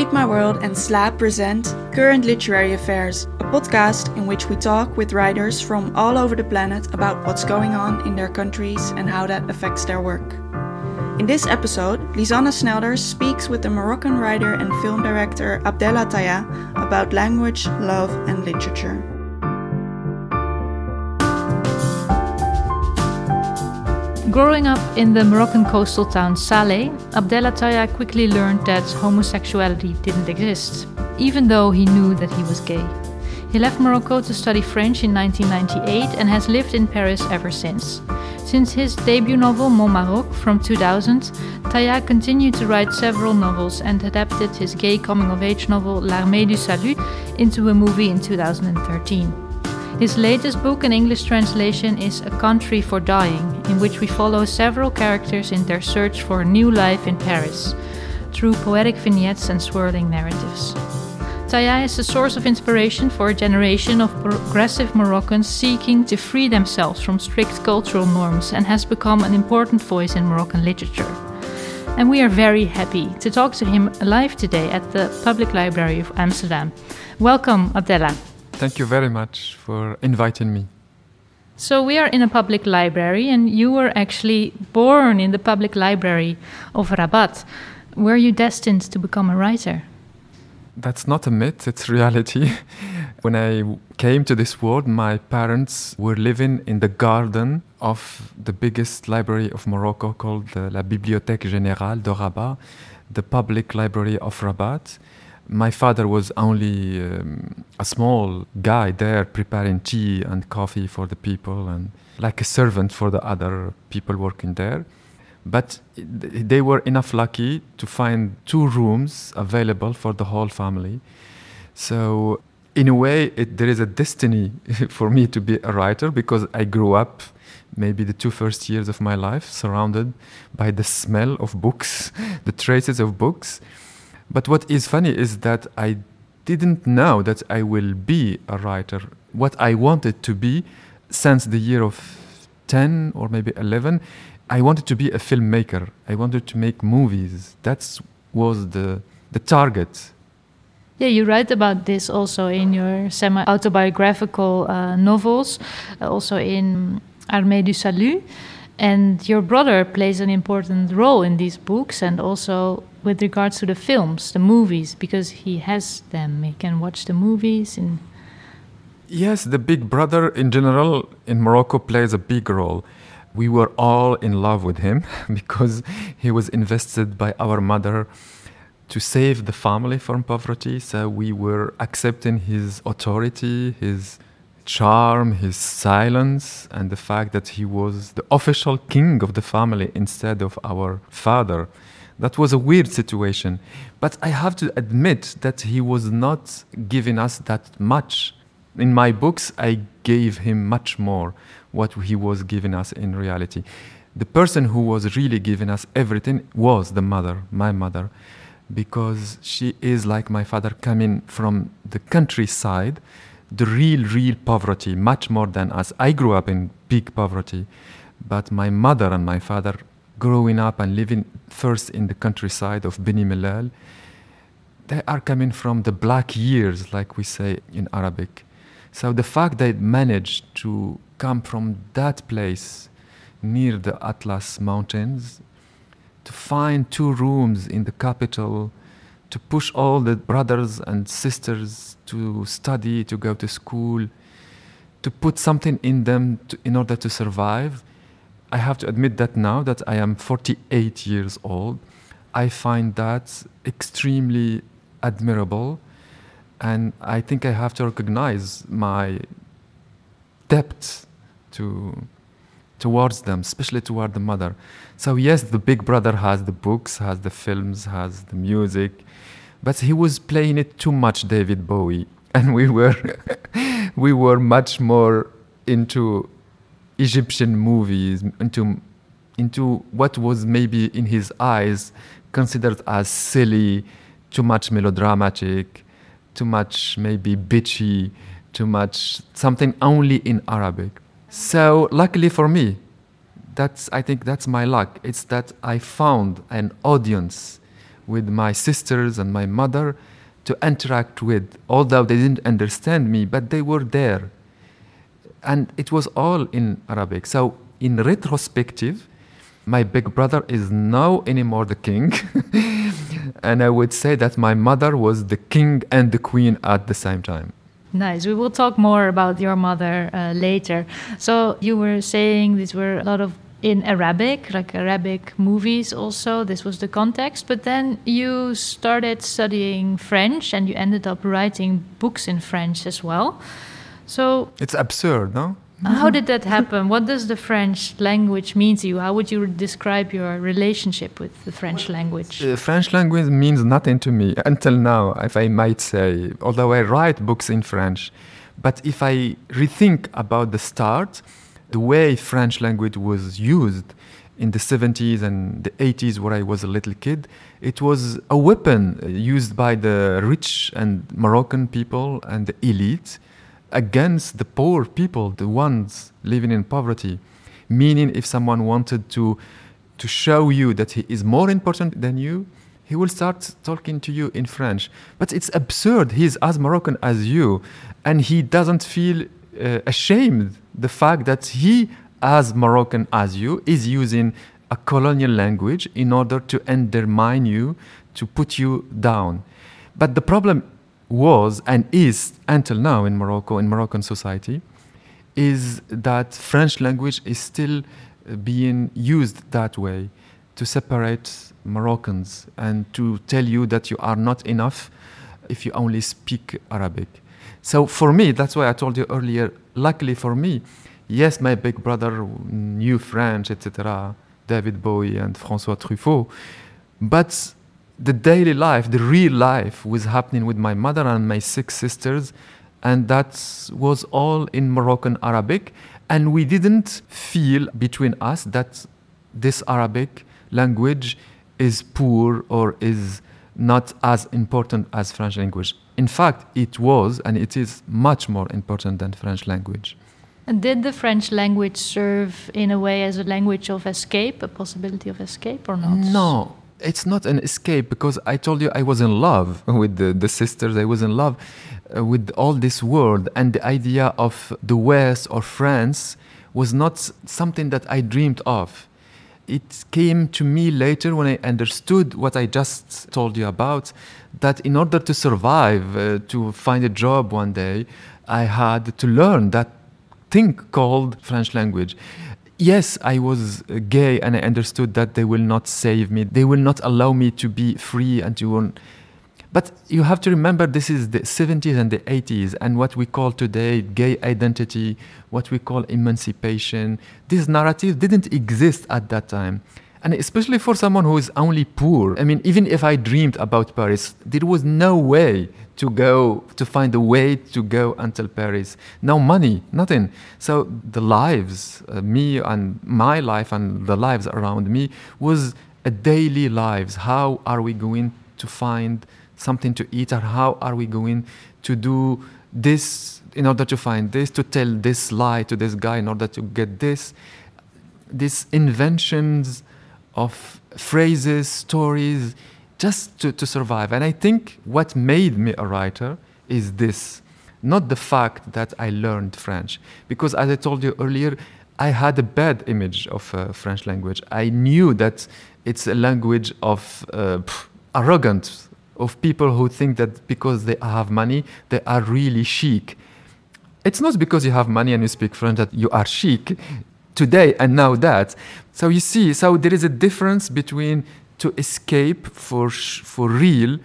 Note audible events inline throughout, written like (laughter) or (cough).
Read My World and SLAB present Current Literary Affairs, a podcast in which we talk with writers from all over the planet about what's going on in their countries and how that affects their work. In this episode, Lisanne Snelders speaks with the Moroccan writer and film director Abdellah Taïa about language, love, and literature. Growing up in the Moroccan coastal town Abdellah Taïa quickly learned that homosexuality didn't exist, even though he knew that he was gay. He left Morocco to study French in 1998 and has lived in Paris ever since. Since his debut novel Mon Maroc from 2000, Taïa continued to write several novels and adapted his gay coming of age novel L'Armée du Salut into a movie in 2013. His latest book in English translation is A Country for Dying, in which we follow several characters in their search for a new life in Paris through poetic vignettes and swirling narratives. Taïa is a source of inspiration for a generation of progressive Moroccans seeking to free themselves from strict cultural norms and has become an important voice in Moroccan literature. And we are very happy to talk to him live today at the Public Library of Amsterdam. Welcome, Abdellah. Thank you very much for inviting me. So, we are in a public library, and you were actually born in the public library of Rabat. Were you destined to become a writer? That's not a myth, it's reality. (laughs) when I came to this world, my parents were living in the garden of the biggest library of Morocco called the La Bibliothèque Générale de Rabat, the public library of Rabat my father was only um, a small guy there preparing tea and coffee for the people and like a servant for the other people working there. But they were enough lucky to find two rooms available for the whole family. So, in a way, it, there is a destiny (laughs) for me to be a writer because I grew up maybe the two first years of my life surrounded by the smell of books, (laughs) the traces of books. But what is funny is that I didn't know that I will be a writer. What I wanted to be since the year of 10 or maybe 11, I wanted to be a filmmaker. I wanted to make movies. That was the, the target. Yeah, you write about this also in your semi autobiographical uh, novels, uh, also in Armée du Salut. And your brother plays an important role in these books and also with regards to the films, the movies, because he has them. He can watch the movies and. Yes, the big brother in general in Morocco plays a big role. We were all in love with him (laughs) because he was invested by our mother to save the family from poverty. So we were accepting his authority, his charm, his silence, and the fact that he was the official king of the family instead of our father. That was a weird situation. But I have to admit that he was not giving us that much. In my books, I gave him much more what he was giving us in reality. The person who was really giving us everything was the mother, my mother, because she is like my father coming from the countryside, the real, real poverty, much more than us. I grew up in big poverty, but my mother and my father growing up and living first in the countryside of Beni Mellal, they are coming from the black years, like we say in Arabic. So the fact they managed to come from that place near the Atlas Mountains, to find two rooms in the capital, to push all the brothers and sisters to study, to go to school, to put something in them to, in order to survive, I have to admit that now that I am 48 years old, I find that extremely admirable. And I think I have to recognize my depth to, towards them, especially toward the mother. So, yes, the big brother has the books, has the films, has the music, but he was playing it too much, David Bowie. (laughs) And we were, (laughs) we were much more into Egyptian movies, into into what was maybe in his eyes considered as silly, too much melodramatic, too much maybe bitchy, too much something only in Arabic. So luckily for me, that's I think that's my luck. It's that I found an audience with my sisters and my mother to interact with, although they didn't understand me, but they were there. And it was all in Arabic. So, in retrospective, my big brother is now anymore the king. (laughs) and I would say that my mother was the king and the queen at the same time. Nice. We will talk more about your mother uh, later. So, you were saying these were a lot of in Arabic, like Arabic movies also. This was the context. But then you started studying French and you ended up writing books in French as well. So it's absurd, no? How mm-hmm. did that happen? What does the French language mean to you? How would you describe your relationship with the French language? The French language means nothing to me until now, if I might say, although I write books in French. But if I rethink about the start, the way French language was used in the 70s and the 80s, where I was a little kid, it was a weapon uh, used by the rich and Moroccan people and the elite against the poor people, the ones living in poverty. Meaning, if someone wanted to, to show you that he is more important than you, he will start talking to you in French. But it's absurd. He's as Moroccan as you, and he doesn't feel uh, ashamed the fact that he, as Moroccan as you, is using a colonial language in order to undermine you, to put you down. But the problem was and is until now in Morocco, in Moroccan society, is that French language is still uh, being used that way to separate Moroccans and to tell you that you are not enough if you only speak Arabic. So for me, that's why I told you earlier, luckily for me, yes, my big brother knew French, etc., David Bowie and François Truffaut, but the daily life, the real life, was happening with my mother and my six sisters, and that was all in Moroccan Arabic. And we didn't feel between us that this Arabic language is poor or is not as important as French language. In fact, it was and it is much more important than French language. And did the French language serve in a way as a language of escape, a possibility of escape or not? No, it's not an escape because I told you I was in love (laughs) with the, the sisters. I was in love uh, with all this world, and the idea of the West or France was not something that I dreamed of. It came to me later when I understood what I just told you about that in order to survive, uh, to find a job one day, I had to learn that thing called French language yes, I was uh, gay and I understood that they will not save me. They will not allow me to be free and to. own. But you have to remember this is the 70s and the 80s, and what we call today gay identity, what we call emancipation, this narrative didn't exist at that time. And especially for someone who is only poor. I mean, even if I dreamed about Paris, there was no way to go, to find a way to go until Paris. No money, nothing. So the lives, uh, me and my life and the lives around me, was a daily lives. How are we going to find something to eat, or how are we going to do this in order to find this, to tell this lie to this guy in order to get this? These inventions of phrases, stories, just to, to survive. And I think what made me a writer is this not the fact that I learned French. Because as I told you earlier, I had a bad image of uh, French language. I knew that it's a language of uh, arrogance, of people who think that because they have money, they are really chic. It's not because you have money and you speak French that you are chic today and now that. So you see, so there is a difference between to escape for for real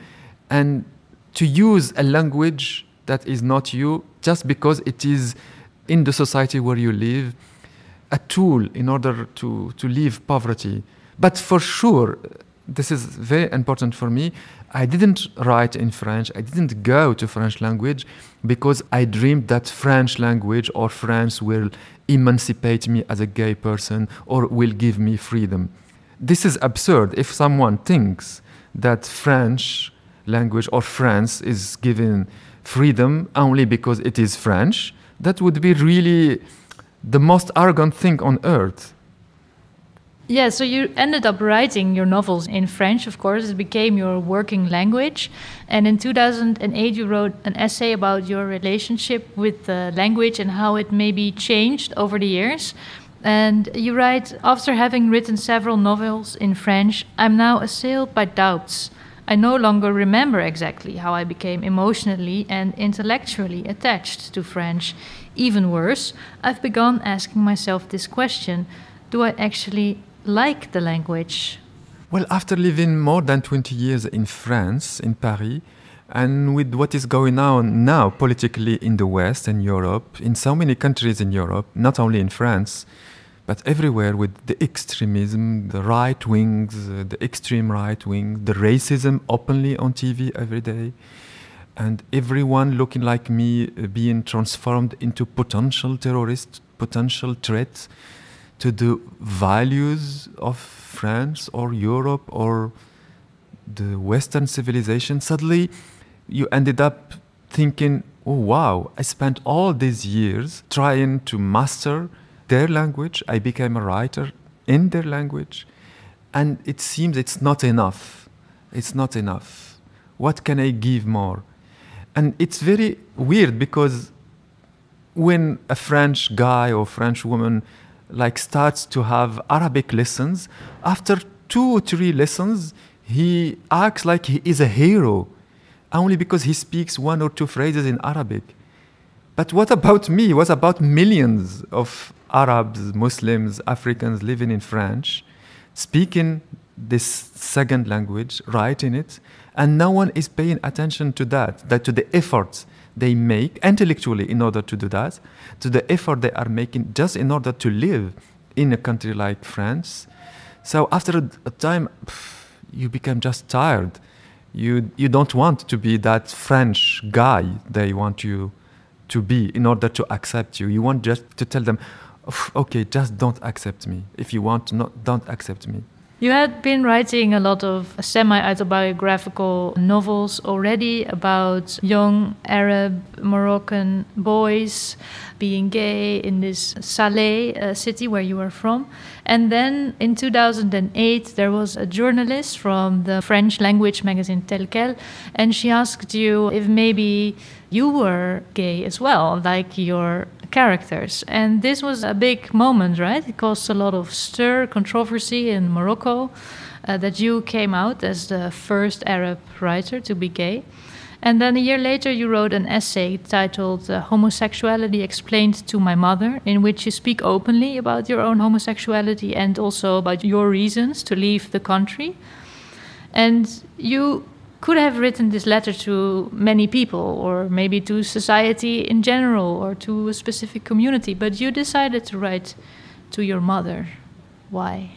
and to use a language that is not you just because it is in the society where you live a tool in order to to leave poverty. But for sure this is very important for me. I didn't write in french. I didn't go to french language because i dreamed that french language or france will emancipate me as a gay person or will give me freedom. This is absurd. If someone thinks that French language or France is given freedom only because it is French, that would be really the most arrogant thing on earth. Yeah, so you ended up writing your novels in French, of course. It became your working language. And in 2008, you wrote an essay about your relationship with the language and how it maybe changed over the years. And you write After having written several novels in French, I'm now assailed by doubts. I no longer remember exactly how I became emotionally and intellectually attached to French. Even worse, I've begun asking myself this question Do I actually like the language? Well, after living more than 20 years in France, in Paris, and with what is going on now politically in the West and Europe, in so many countries in Europe, not only in France, but everywhere with the extremism, the right wings, uh, the extreme right wing, the racism openly on TV every day, and everyone looking like me uh, being transformed into potential terrorists, potential threats to the values of France or Europe or the Western civilization, suddenly you ended up thinking, oh wow, I spent all these years trying to master their language. I became a writer in their language. And it seems it's not enough. It's not enough. What can I give more? And it's very weird because when a French guy or French woman like starts to have Arabic lessons, after two or three lessons, he acts like he is a hero only because he speaks one or two phrases in Arabic. But what about me? What about millions of Arabs, Muslims, Africans living in France, speaking this second language, writing it, and no one is paying attention to that, that to the efforts they make intellectually in order to do that, to the effort they are making just in order to live in a country like France. So after a, time, you become just tired. You, you don't want to be that French guy they want you to be in order to accept you. You want just to tell them, okay, just don't accept me. If you want not, don't accept me. You had been writing a lot of semi autobiographical novels already about young Arab Moroccan boys being gay in this Salé uh, city where you are from. And then in 2008, there was a journalist from the French language magazine Tel Quel, and she asked you if maybe you were gay as well, like your characters. And this was a big moment, right? It caused a lot of stir, controversy in Morocco uh, that you came out as the first Arab writer to be gay. And then a year later, you wrote an essay titled uh, Homosexuality Explained to My Mother, in which you speak openly about your own homosexuality and also about your reasons to leave the country. And you could have written this letter to many people, or maybe to society in general, or to a specific community, but you decided to write to your mother. Why?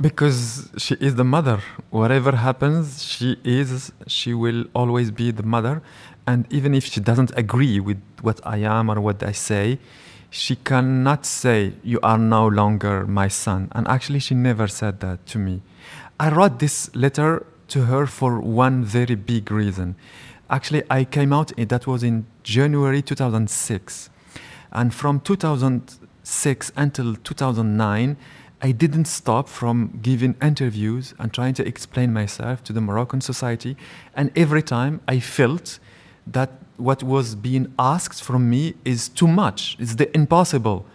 Because she is the mother. Whatever happens, she is, she will always be the mother. And even if she doesn't agree with what I am or what I say, she cannot say, You are no longer my son. And actually, she never said that to me. I wrote this letter to her for one very big reason. Actually, I came out, eh, that was in January 2006. And from 2006 until 2009, I didn't stop from giving interviews and trying to explain myself to the Moroccan society. And every time I felt that what was being asked from me is too much, it's the impossible.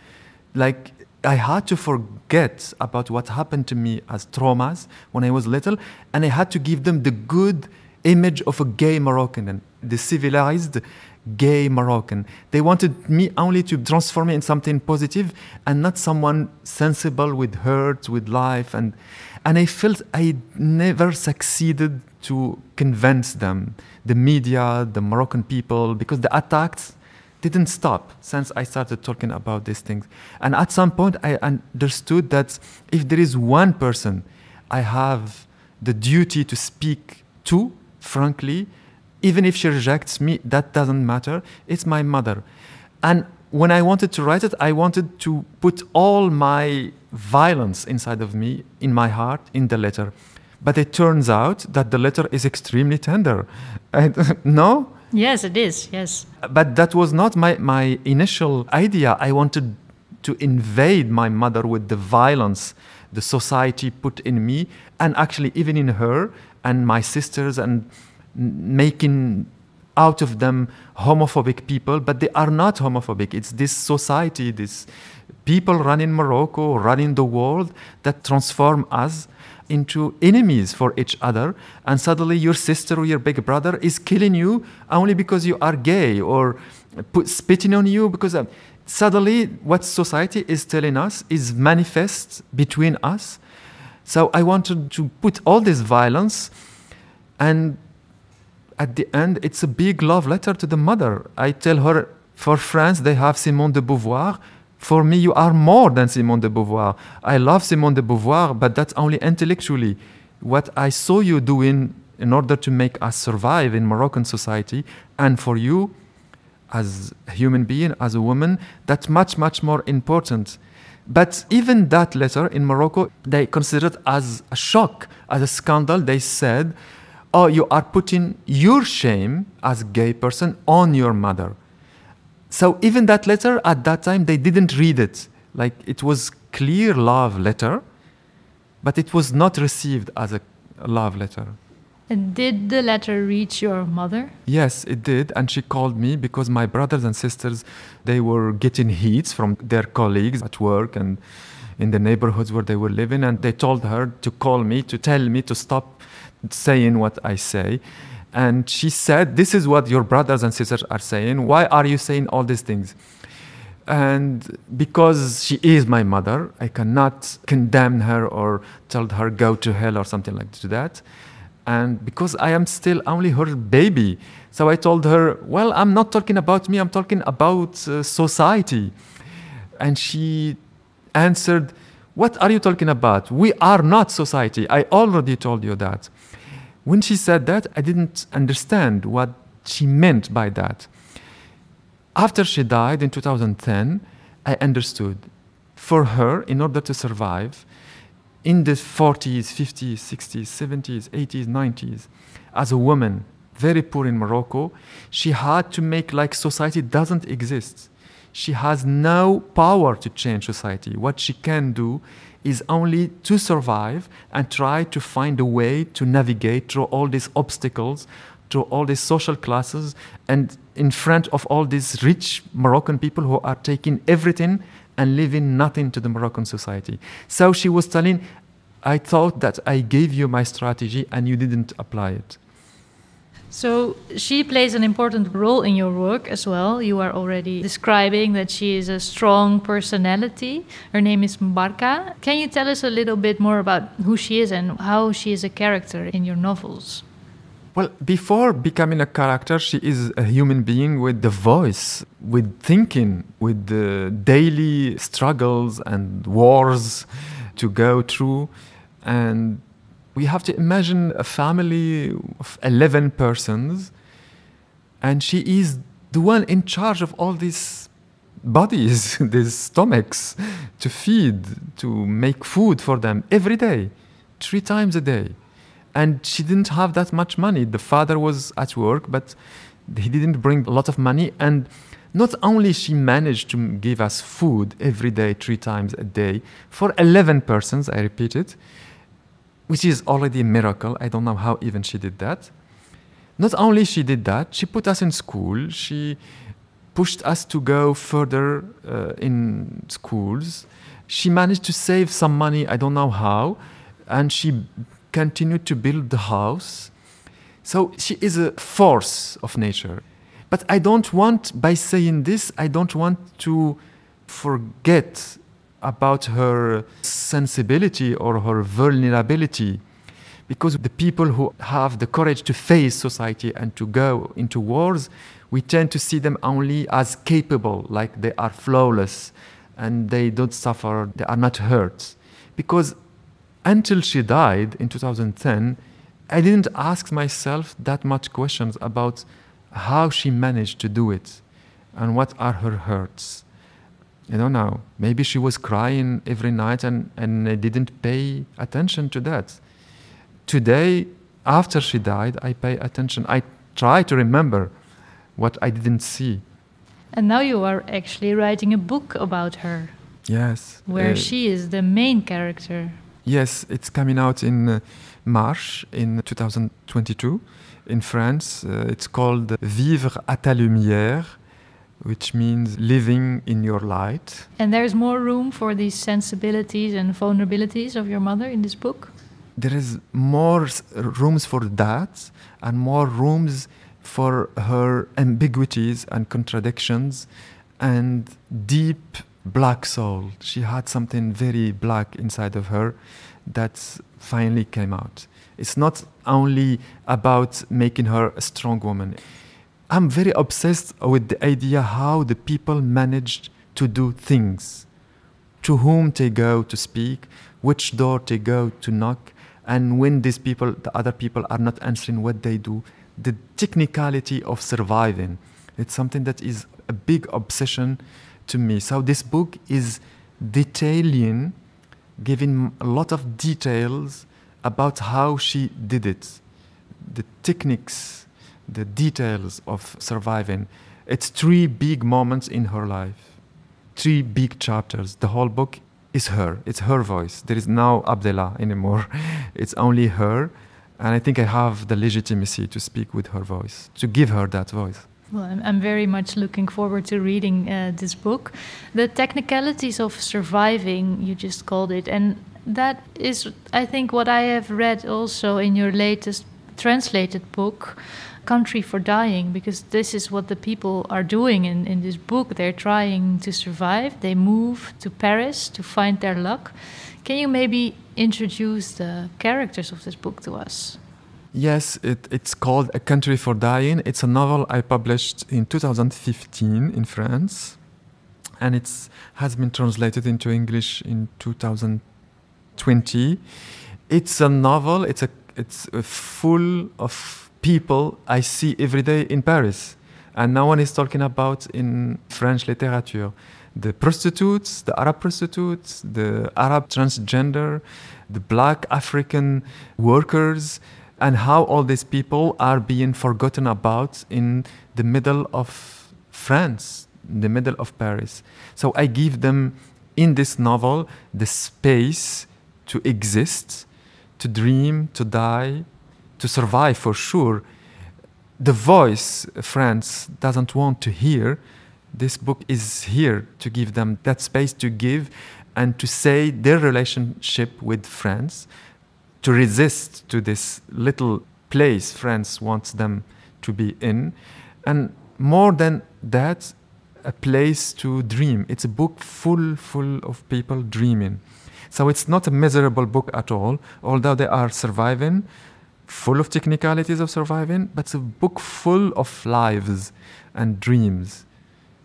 Like I had to forget about what happened to me as traumas when I was little, and I had to give them the good image of a gay Moroccan and the civilized gay Moroccan. They wanted me only to transform me in something positive and not someone sensible with hurt, with life. And, and I felt I never succeeded to convince them, the media, the Moroccan people, because the attacks didn't stop since I started talking about these things. And at some point, I understood that if there is one person I have the duty to speak to, frankly, even if she rejects me, that doesn't matter. It's my mother. And when I wanted to write it, I wanted to put all my violence inside of me, in my heart, in the letter. But it turns out that the letter is extremely tender. (laughs) And, no? Yes, it is. Yes. But that was not my, my initial idea. I wanted to invade my mother with the violence, the society put in me, and actually even in her and my sisters, and making out of them homophobic people, but they are not homophobic. It's this society, this people running Morocco, running the world that transform us into enemies for each other. And suddenly your sister or your big brother is killing you only because you are gay or put, spitting on you because of, suddenly what society is telling us is manifest between us. So I wanted to put all this violence and at the end, it's a big love letter to the mother. I tell her, for France, they have Simone de Beauvoir. For me, you are more than Simone de Beauvoir. I love Simone de Beauvoir, but that's only intellectually. What I saw you doing in order to make us survive in Moroccan society, and for you, as a human being, as a woman, that's much, much more important. But even that letter in Morocco, they considered as a shock, as a scandal. They said, oh, you are putting your shame as a gay person on your mother. So even that letter at that time, they didn't read it. Like it was clear love letter, but it was not received as a love letter. And did the letter reach your mother? Yes, it did. And she called me because my brothers and sisters, they were getting heats from their colleagues at work and in the neighborhoods where they were living. And they told her to call me, to tell me to stop saying what I say. And she said, This is what your brothers and sisters are saying. Why are you saying all these things? And because she is my mother, I cannot condemn her or tell her go to hell or something like that. And because I am still only her baby, so I told her, Well, I'm not talking about me, I'm talking about uh, society. And she answered, What are you talking about? We are not society. I already told you that. When she said that, I didn't understand what she meant by that. After she died in 2010, I understood. For her, in order to survive, in the 40s, 50s, 60s, 70s, 80s, 90s, as a woman, very poor in Morocco, she had to make like society doesn't exist. She has no power to change society. What she can do is only to survive and try to find a way to navigate through all these obstacles, through all these social classes, and in front of all these rich Moroccan people who are taking everything and leaving nothing to the Moroccan society. So she was telling, I thought that I gave you my strategy and you didn't apply it. So she plays an important role in your work as well. You are already describing that she is a strong personality. Her name is Mbarka. Can you tell us a little bit more about who she is and how she is a character in your novels? Well, before becoming a character, she is a human being with the voice, with thinking, with the daily struggles and wars to go through. And we have to imagine a family of 11 persons, and she is the one in charge of all these bodies, (laughs) these stomachs, to feed, to make food for them every day, three times a day. And she didn't have that much money. The father was at work, but he didn't bring a lot of money. And not only she managed to give us food every day, three times a day, for 11 persons, I repeat it, which is already a miracle. I don't know how even she did that. Not only she did that, she put us in school. She pushed us to go further uh, in schools. She managed to save some money, I don't know how, and she continued to build the house. So she is a force of nature. But I don't want, by saying this, I don't want to forget about her sensibility or her vulnerability. Because the people who have the courage to face society and to go into wars, we tend to see them only as capable, like they are flawless and they don't suffer, they are not hurt. Because until she died in 2010, I didn't ask myself that much questions about how she managed to do it and what are her hurts. I don't know. Maybe she was crying every night and, and I didn't pay attention to that. Today, after she died, I pay attention. I try to remember what I didn't see. And now you are actually writing a book about her. Yes. Where uh, she is the main character. Yes, it's coming out in uh, March in 2022 in France. Uh, it's called Vivre à ta lumière, which means living in your light. And there's more room for these sensibilities and vulnerabilities of your mother in this book? There is more rooms for that and more rooms for her ambiguities and contradictions and deep black soul. She had something very black inside of her that finally came out. It's not only about making her a strong woman. I'm very obsessed with the idea how the people managed to do things, to whom they go to speak, which door they go to knock, and when these people, the other people, are not answering what they do, the technicality of surviving. It's something that is a big obsession to me. So this book is detailing, giving a lot of details about how she did it, the techniques, the details of surviving. It's three big moments in her life, three big chapters. The whole book is her. It's her voice. There is no Abdellah anymore. (laughs) It's only her. And I think I have the legitimacy to speak with her voice, to give her that voice. Well, I'm, I'm very much looking forward to reading uh, this book. The technicalities of surviving, you just called it, and that is, I think, what I have read also in your latest translated book, Country for Dying, because this is what the people are doing in, in this book. They're trying to survive. They move to Paris to find their luck. Can you maybe introduce the characters of this book to us? Yes, it, it's called A Country for Dying. It's a novel I published in 2015 in France, and it has been translated into English in 2020. It's a novel. It's a it's full of people I see every day in Paris, and no one is talking about in French literature. The prostitutes, the Arab prostitutes, the Arab transgender, the black African workers and how all these people are being forgotten about in the middle of France, in the middle of Paris. So I give them in this novel the space to exist, to dream, to die, to survive for sure. The voice France doesn't want to hear, this book is here to give them that space to give and to say their relationship with France, to resist to this little place France wants them to be in. And more than that, a place to dream. It's a book full, full of people dreaming. So it's not a miserable book at all, although they are surviving, full of technicalities of surviving, but it's a book full of lives and dreams.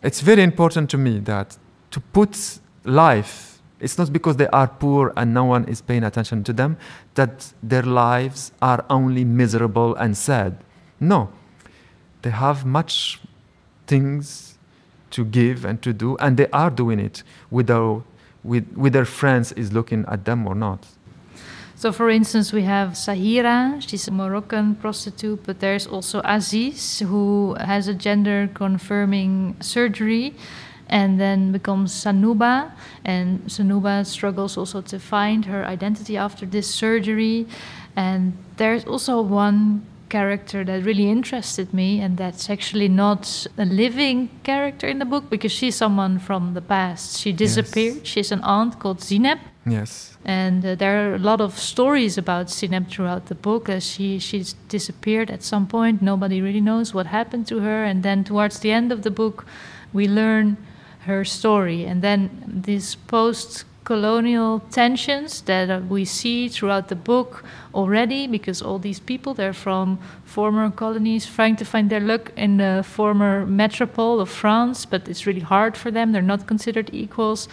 It's very important to me that to put life it's not because they are poor and no one is paying attention to them that their lives are only miserable and sad. No. They have much things to give and to do, and they are doing it whether, with, with their friends is looking at them or not. So, for instance, we have Zahira, she's a Moroccan prostitute, but there's also Aziz, who has a gender confirming surgery and then becomes Zannouba. And Zannouba struggles also to find her identity after this surgery. And there's also one character that really interested me, and that's actually not a living character in the book because she's someone from the past. She disappeared. Yes. She's an aunt called Zineb. Yes. And uh, there are a lot of stories about Zineb throughout the book. As she she's disappeared at some point. Nobody really knows what happened to her. And then towards the end of the book, we learn her story. And then these post colonial tensions that uh, we see throughout the book already because all these people they're from former colonies trying to find their luck in the former metropole of France but it's really hard for them they're not considered equals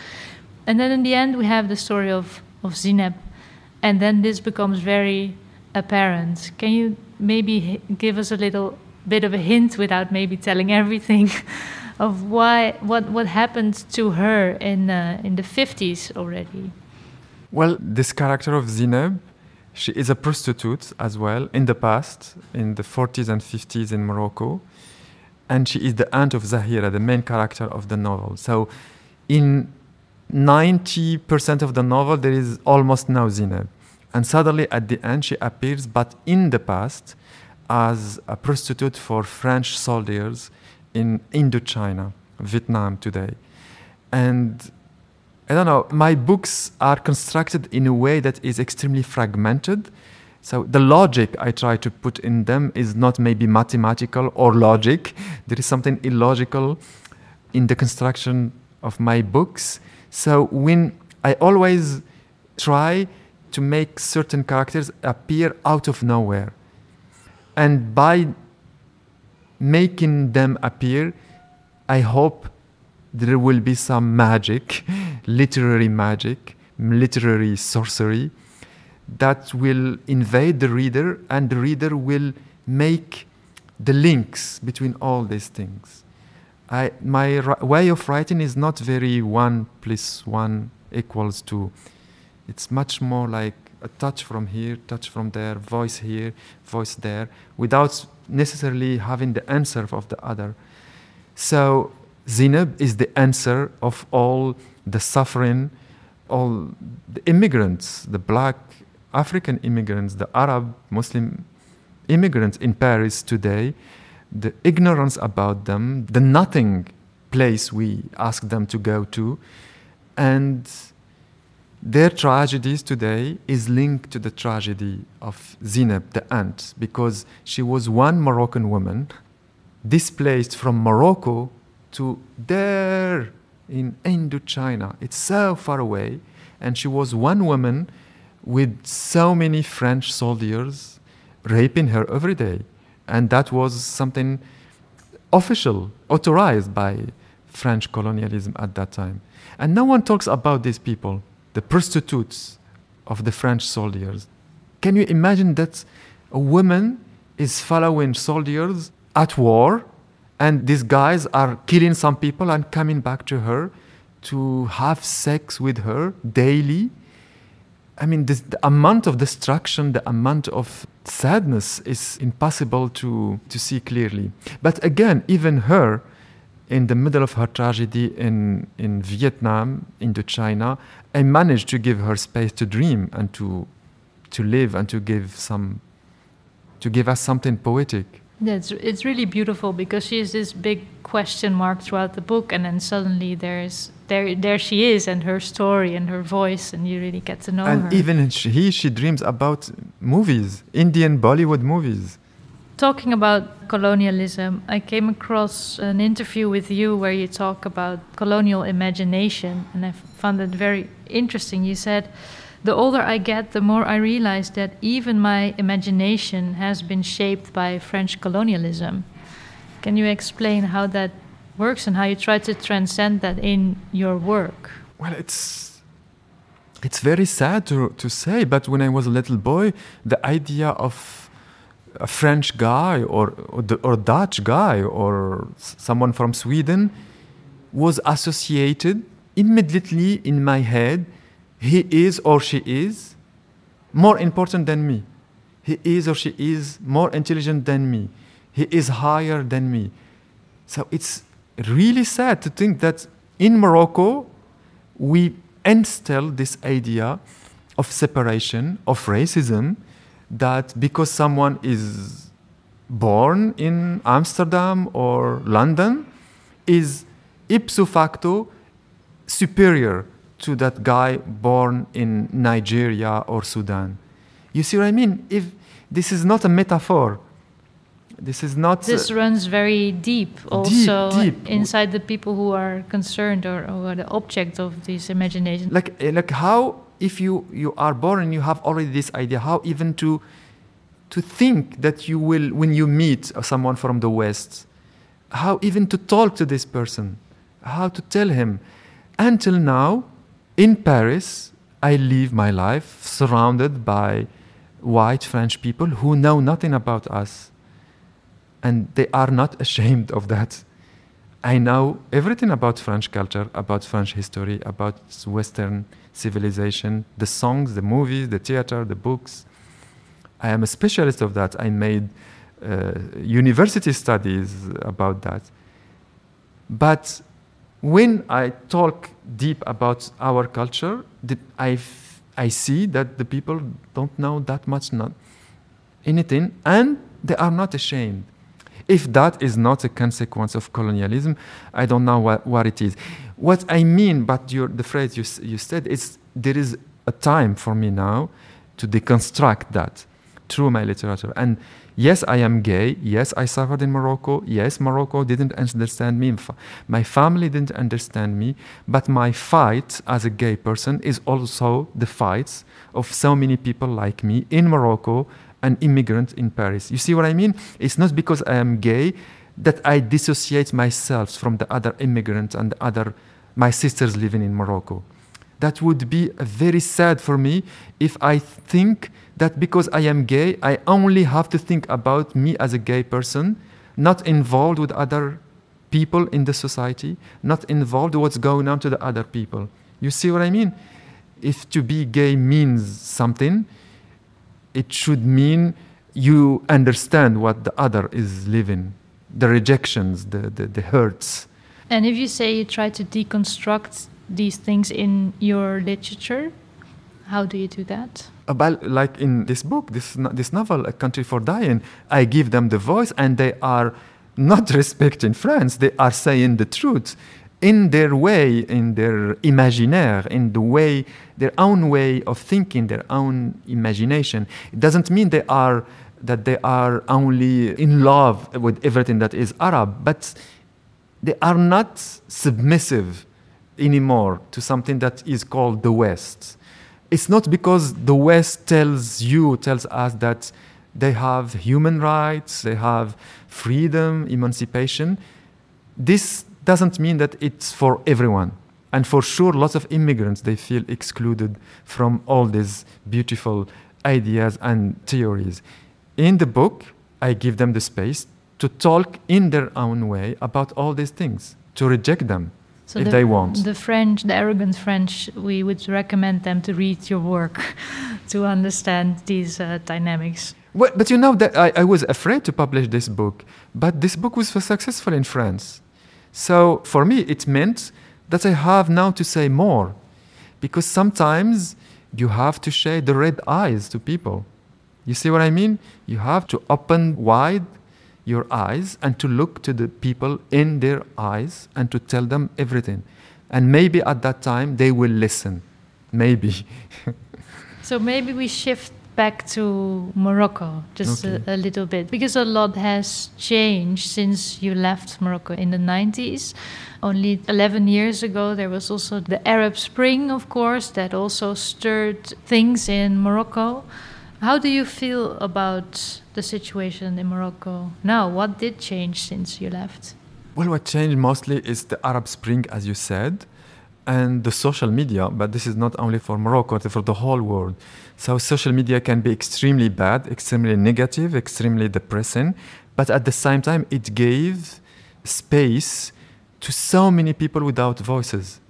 and then in the end we have the story of of Zineb and then this becomes very apparent can you maybe give us a little bit of a hint without maybe telling (laughs) everything of why what what happened to her in uh, in the 50s already. Well, this character of Zineb, she is a prostitute as well in the past, in the 40s and 50s in Morocco, and she is the aunt of Zahira, the main character of the novel. So, in 90% of the novel, there is almost no Zineb. And suddenly at the end, she appears, but in the past, as a prostitute for French soldiers in Indochina, Vietnam today. And I don't know, my books are constructed in a way that is extremely fragmented. So the logic I try to put in them is not maybe mathematical or logic. There is something illogical in the construction of my books. So when I always try to make certain characters appear out of nowhere. And by making them appear, I hope there will be some magic, (laughs) literary magic, literary sorcery that will invade the reader, and the reader will make the links between all these things. I, my way of writing is not very one plus one equals two. It's much more like a touch from here, touch from there, voice here, voice there, without necessarily having the answer of the other. So Zineb is the answer of all the suffering, all the immigrants, the black African immigrants, the Arab Muslim immigrants in Paris today, the ignorance about them, the nothing place we ask them to go to, and their tragedies today is linked to the tragedy of Zineb, the aunt, because she was one Moroccan woman displaced from Morocco to there in Indochina. It's so far away. And she was one woman with so many French soldiers raping her every day. And that was something official, authorized by French colonialism at that time. And no one talks about these people the prostitutes of the French soldiers. Can you imagine that a woman is following soldiers at war, and these guys are killing some people and coming back to her to have sex with her daily? I mean, this, the amount of destruction, the amount of sadness is impossible to, to see clearly. But again, even her, in the middle of her tragedy in, in Vietnam, Indochina, I managed to give her space to dream and to, to live and to give some, to give us something poetic. Yeah, it's, it's really beautiful because she is this big question mark throughout the book, and then suddenly there's there there she is and her story and her voice, and you really get to know and her. And even she she dreams about movies, Indian Bollywood movies. Talking about colonialism, I came across an interview with you where you talk about colonial imagination, and I found it very interesting. You said, The older I get, the more I realize that even my imagination has been shaped by French colonialism. Can you explain how that works and how you try to transcend that in your work? Well, it's it's very sad to, to say, but when I was a little boy, the idea of a French guy or or, Dutch guy or someone from Sweden was associated immediately in my head. He is or she is more important than me. He is or she is more intelligent than me. He is higher than me. So it's really sad to think that in Morocco we instill this idea of separation, of racism, that because someone is born in Amsterdam or London is ipso facto superior to that guy born in Nigeria or Sudan. You see what I mean? If this is not a metaphor, this is not. This runs very deep, also deep. inside the people who are concerned or, or are the object of this imagination. like eh, like how if you you are born and you have already this idea how even to to think that you will when you meet someone from the west how even to talk to this person how to tell him until now in paris i live my life surrounded by white french people who know nothing about us and they are not ashamed of that I know everything about French culture, about French history, about Western civilization, the songs, the movies, the theater, the books. I am a specialist of that. I made uh, university studies about that. But when I talk deep about our culture, I, I see that the people don't know that much, not anything, and they are not ashamed. If that is not a consequence of colonialism, I don't know what, what it is. What I mean, but your, the phrase you, you said, is there is a time for me now to deconstruct that through my literature. And yes, I am gay. Yes, I suffered in Morocco. Yes, Morocco didn't understand me. My family didn't understand me. But my fight as a gay person is also the fights of so many people like me in Morocco an immigrant in Paris. You see what I mean? It's not because I am gay that I dissociate myself from the other immigrants and the other my sisters living in Morocco. That would be very sad for me if I think that because I am gay, I only have to think about me as a gay person, not involved with other people in the society, not involved with what's going on to the other people. You see what I mean? If to be gay means something, it should mean you understand what the other is living, the rejections, the, the, the hurts. And if you say you try to deconstruct these things in your literature, how do you do that? Uh, About like in this book, this this novel, A Country for Dying, I give them the voice, and they are not (laughs) respecting France. They are saying the truth in their way, in their imaginaire, in the way, their own way of thinking, their own imagination. It doesn't mean they are that they are only in love with everything that is Arab, but they are not submissive anymore to something that is called the West. It's not because the West tells you, tells us that they have human rights, they have freedom, emancipation. This doesn't mean that it's for everyone. And for sure, lots of immigrants, they feel excluded from all these beautiful ideas and theories. In the book, I give them the space to talk in their own way about all these things, to reject them so if the, they want. The French, the arrogant French, we would recommend them to read your work (laughs) to understand these uh, dynamics. Well, but you know that I, I was afraid to publish this book, but this book was successful in France. So for me, it meant that I have now to say more, because sometimes you have to show the red eyes to people. You see what I mean? You have to open wide your eyes and to look to the people in their eyes and to tell them everything. And maybe at that time they will listen. Maybe. (laughs) so maybe we shift back to Morocco just okay. a, a, little bit because a lot has changed since you left Morocco in the 90s. Only 11 years ago, there was also the Arab Spring, of course, that also stirred things in Morocco. How do you feel about the situation in Morocco now? What did change since you left? Well, what changed mostly is the Arab Spring, as you said, and the social media. But this is not only for Morocco, for the whole world. So social media can be extremely bad, extremely negative, extremely depressing, but at the same time, it gave space to so many people without voices.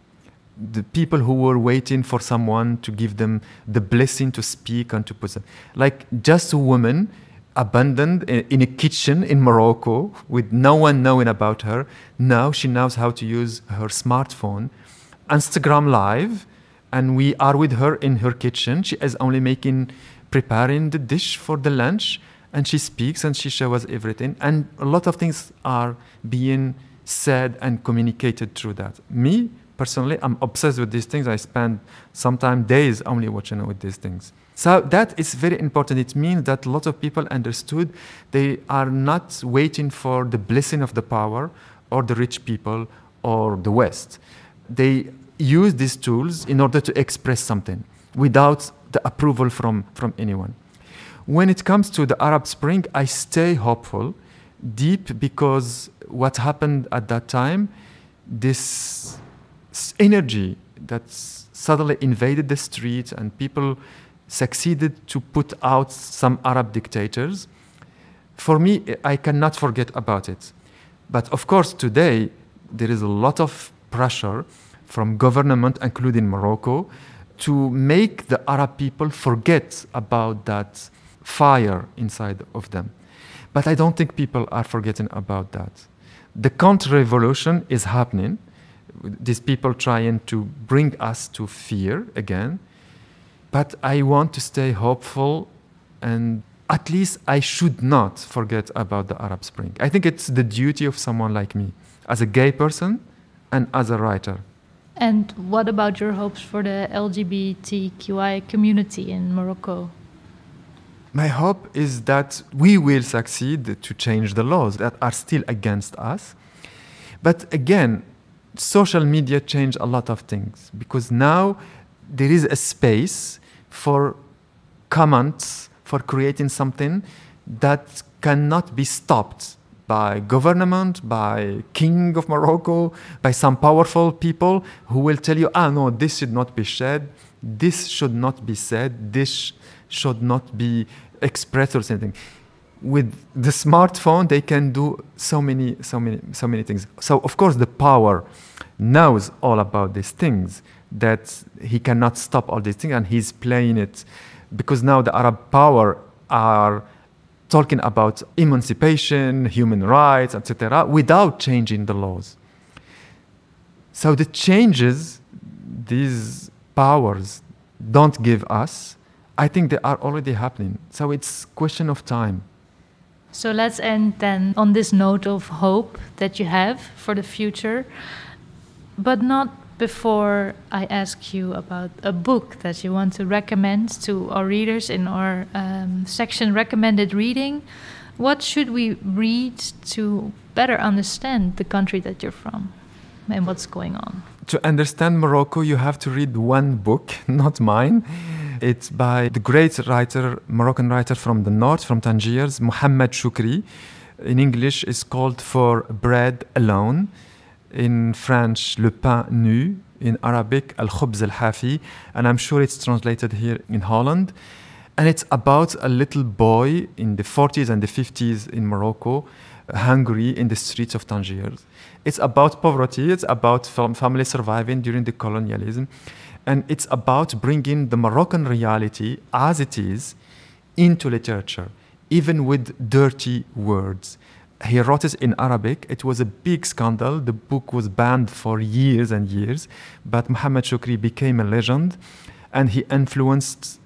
The people who were waiting for someone to give them the blessing to speak and to put them, like just a woman abandoned in a kitchen in Morocco with no one knowing about her. Now she knows how to use her smartphone, Instagram Live, and we are with her in her kitchen. She is only making, preparing the dish for the lunch, and she speaks and she shows everything. And a lot of things are being said and communicated through that. Me, personally, I'm obsessed with these things. I spend sometimes days only watching with these things. So that is very important. It means that a lot of people understood they are not waiting for the blessing of the power or the rich people or the West. They use these tools in order to express something without the approval from, from anyone. When it comes to the Arab Spring, I stay hopeful, deep because what happened at that time, this energy that suddenly invaded the streets and people succeeded to put out some Arab dictators. For me, I cannot forget about it. But of course, today there is a lot of pressure from government, including Morocco, to make the Arab people forget about that fire inside of them. But I don't think people are forgetting about that. The counter revolution is happening. these people trying to bring us to fear again. But I want to stay hopeful and at least I should not forget about the Arab Spring. I think it's the duty of someone like me, as a gay person and as a writer. And what about your hopes for the LGBTQI community in Morocco? My hope is that we will succeed to change the laws that are still against us. But again, social media changed a lot of things because now there is a space for comments for creating something that cannot be stopped by government, by king of Morocco, by some powerful people who will tell you, ah, no, this should not be said, this should not be said, this should not be expressed or something. With the smartphone, they can do so many, so many, so many things. So of course, the power knows all about these things. That he cannot stop all these things, and he's playing it because now the Arab power are talking about emancipation, human rights, etc., without changing the laws. So the changes these powers don't give us, I think they are already happening. So it's question of time. So let's end then on this note of hope that you have for the future, but not before I ask you about a book that you want to recommend to our readers in our um, section recommended reading, what should we read to better understand the country that you're from and what's going on? To understand Morocco, you have to read one book, (laughs) not mine. It's by the great writer, Moroccan writer from the north, from Tangiers, Mohammed Choukri. In English, it's called For Bread Alone in French, le pain nu, in Arabic, al khubz al hafi, and I'm sure it's translated here in Holland. And it's about a little boy in the 40s and the 50s in Morocco, hungry in the streets of Tangiers. It's about poverty, it's about family surviving during the colonialism, and it's about bringing the Moroccan reality as it is into literature, even with dirty words he wrote it in Arabic. It was a big scandal. The book was banned for years and years, but Mohammed Choukri became a legend and he influenced,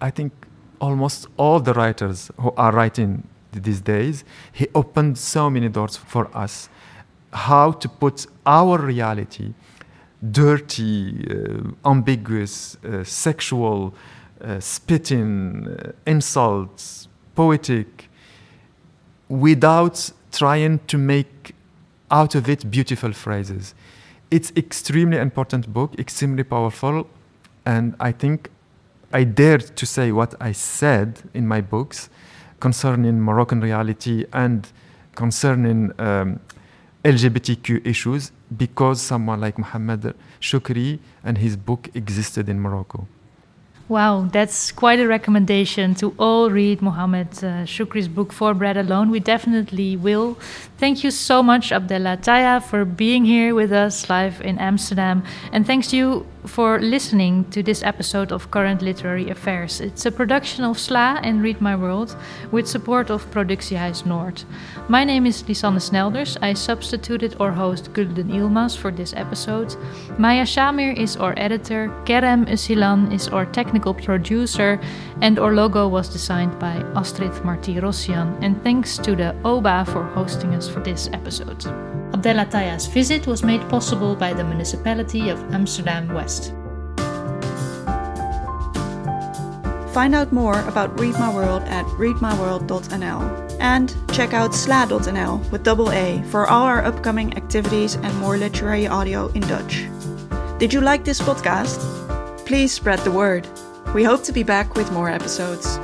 I think, almost all the writers who are writing these days. He opened so many doors for us. How to put our reality, dirty, uh, ambiguous, uh, sexual, uh, spitting, uh, insults, poetic, without trying to make out of it beautiful phrases. It's extremely important book, extremely powerful, and I think I dared to say what I said in my books concerning Moroccan reality and concerning um, LGBTQ issues because someone like Mohammed Choukri and his book existed in Morocco. Wow, that's quite a recommendation to all read Mohammed uh, Choukri's book For Bread Alone. We definitely will. Thank you so much, Abdellah Taïa, for being here with us live in Amsterdam. And thanks to you for listening to this episode of Current Literary Affairs. It's a production of SLA and Read My World with support of Productiehuis Noord. My name is Lisanne Snelders. I substituted our host Gulden Ilmas for this episode. Maya Shamir is our editor, Kerem Usilan is our technical producer, and our logo was designed by Astrid Marti-Rossian. And thanks to the OBA for hosting us for this episode. Abdellah Taïa's visit was made possible by the municipality of Amsterdam West. Find out more about Read My World at readmyworld.nl and check out sla.nl with double A for all our upcoming activities and more literary audio in Dutch. Did you like this podcast? Please spread the word. We hope to be back with more episodes.